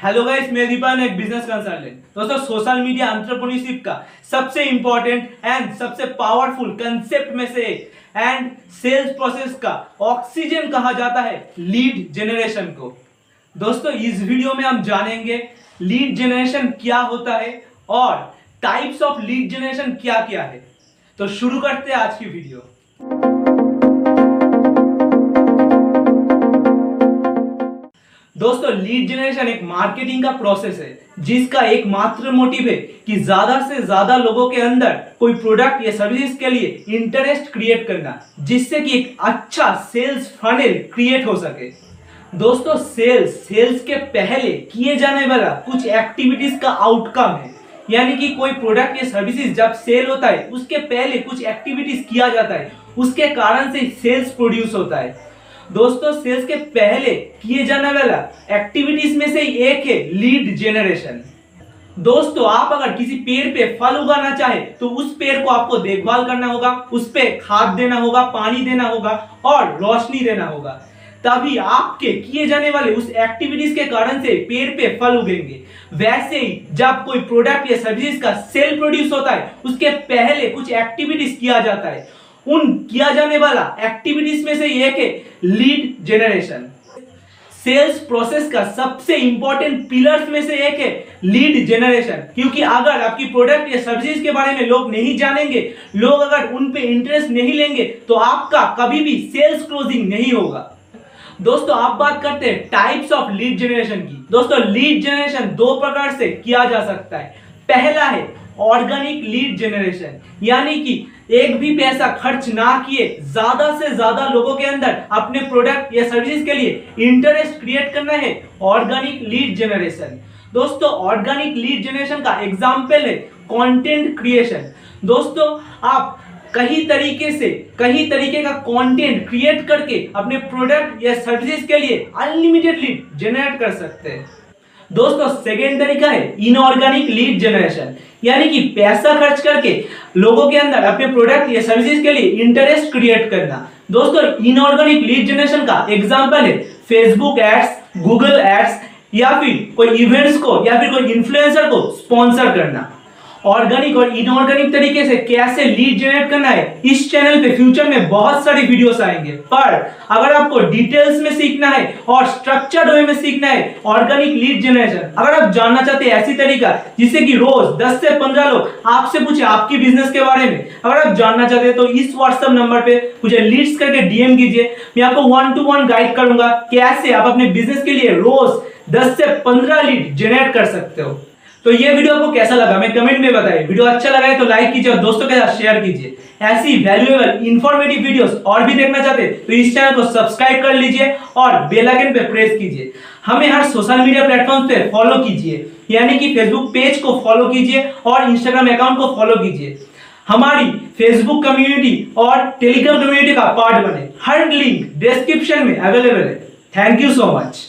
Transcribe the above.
Hello guys मैं दीपान एक business consultant दोस्तों सोशल मीडिया एंटरप्रेन्योरशिप का सबसे इंपॉर्टेंट एंड सबसे पावरफुल कंसेप्ट में से एक। एंड सेल्स प्रोसेस का ऑक्सीजन कहा जाता है लीड जनरेशन को। दोस्तों, इस वीडियो में हम जानेंगे लीड जनरेशन क्या होता है और टाइप्स ऑफ़ लीड जनरेशन क्या क्या है। तो शुरू करते हैं आज की वीडियो दोस्तों लीड जनरेशन एक मार्केटिंग का प्रोसेस है, जिसका एकमात्र मोटिव है कि ज़्यादा से ज़्यादा लोगों के अंदर कोई प्रोडक्ट या सर्विसेज़ के लिए इंटरेस्ट क्रिएट करना, जिससे कि एक अच्छा सेल्स फनल क्रिएट हो सके। दोस्तों सेल्स सेल्स के पहले किए जाने वाला कुछ एक्टिविटीज़ का आउटकम है। यानी कि कोई प्रोडक्ट या सर्विसेज़ जब सेल होता है, उसके पहले कुछ एक्टिविटीज़ किया जाता है, उसके कारण से सेल्स प्रोड्यूस होता है। दोस्तों सेल्स के पहले किए जाने वाला एक्टिविटीज़ में से एक है लीड जेनरेशन दोस्तों, आप अगर किसी पेड़ पे फल उगाना चाहे तो उस पेड़ को आपको देखभाल करना होगा, उस पे खाद देना होगा, पानी देना होगा और रोशनी देना होगा। तभी आपके किए जाने वाले उस एक्टिविटीज़ के कारण से पेड़ पे फल उगेंगे। वैसे ही, जब कोई प्रोडक्ट या सर्विसेज़ का सेल प्रोड्यूस होता है, उसके पहले कुछ एक्टिविटीज़ किया जाता है। उन किया जाने वाला एक्टिविटीज़ में से एक है लीड जनरेशन सेल्स प्रोसेस का सबसे इंपॉर्टेंट पिलर्स में से एक है लीड जनरेशन क्योंकि अगर आपकी प्रोडक्ट या सर्विसेज़ के बारे में लोग नहीं जानेंगे, लोग अगर उन पे इंटरेस्ट नहीं लेंगे तो आपका कभी भी सेल्स क्लोजिंग नहीं होगा. दोस्तों, आप बात करते हैं टाइप्स ऑफ़ लीड जनरेशन की. दोस्तों लीड जनरेशन दो प्रकार से किया जा सकता है. पहला है ऑर्गेनिक लीड जनरेशन, यानी कि एक भी पैसा खर्च ना किए, ज़्यादा से ज़्यादा लोगों के अंदर अपने प्रोडक्ट या सर्विसेज़ के लिए इंटरेस्ट क्रिएट करना है ऑर्गेनिक लीड जनरेशन। दोस्तों, ऑर्गेनिक लीड जनरेशन का एग्ज़ाम्पल है कंटेंट क्रिएशन दोस्तों, आप कई तरीके से, कहीं तरीके का कंटेंट क्रिएट करके अपने प्रोडक्ट या सर्विसेज़ के लिए अनलिमिटेड लीड जनरेट कर सकते हैं। दोस्तों सेकेंड तरीका है इनऑर्गेनिक लीड जनरेशन यानी कि पैसा खर्च करके लोगों के अंदर अपने प्रोडक्ट या सर्विसेज़ के लिए इंटरेस्ट क्रिएट करना. दोस्तों इनऑर्गेनिक लीड जनरेशन का एग्जांपल है फेसबुक एड्स गूगल एड्स या फिर कोई इवेंट्स को, या फिर कोई इन्फ्लुएंसर को स्पॉन्सर करना. ऑर्गेनिक और इनऑर्गेनिक तरीके से कैसे लीड जनरेट करना है, इस चैनल पे फ्यूचर में बहुत सारी वीडियोस आएँगे। पर अगर आपको डिटेल्स में सीखना है और स्ट्रक्चर्ड वे में सीखना है, ऑर्गेनिक लीड जनरेशन, अगर आप जानना चाहते हैं ऐसी तरीका जिससे कि रोज 10 से 15 लोग आपसे पूछे आपकी बिज़नेस के बारे में, अगर आप जानना चाहते हैं तो इस व्हाट्सएप नंबर पे मुझे लीड्स करके डीएम कीजिए। मैं आपको वन टू वन गाइड करूँगा कैसे आप अपने बिज़नेस के लिए रोज 10 से 15 लीड जनरेट कर सकते हो। तो ये वीडियो आपको कैसा लगा? मैं कमेंट में बताइए वीडियो अच्छा लगा है तो लाइक कीजिए और दोस्तों के साथ शेयर कीजिए। ऐसी वैल्यूएबल इंफॉर्मेटिव वीडियोस और भी देखना चाहते हैं तो इस चैनल को सब्सक्राइब कर लीजिए और बेल आइकन पे प्रेस कीजिए। हमें हर सोशल मीडिया प्लेटफॉर्म पे फॉलो कीजिए। यानी कि फेसबुक पेज को फॉलो कीजिए और इंस्टाग्राम अकाउंट को फॉलो कीजिए। हमारी फेसबुक कम्युनिटी और टेलीग्राम कम्युनिटी का पार्ट बने। हर लिंक डिस्क्रिप्शन में अवेलेबल है। Thank you so much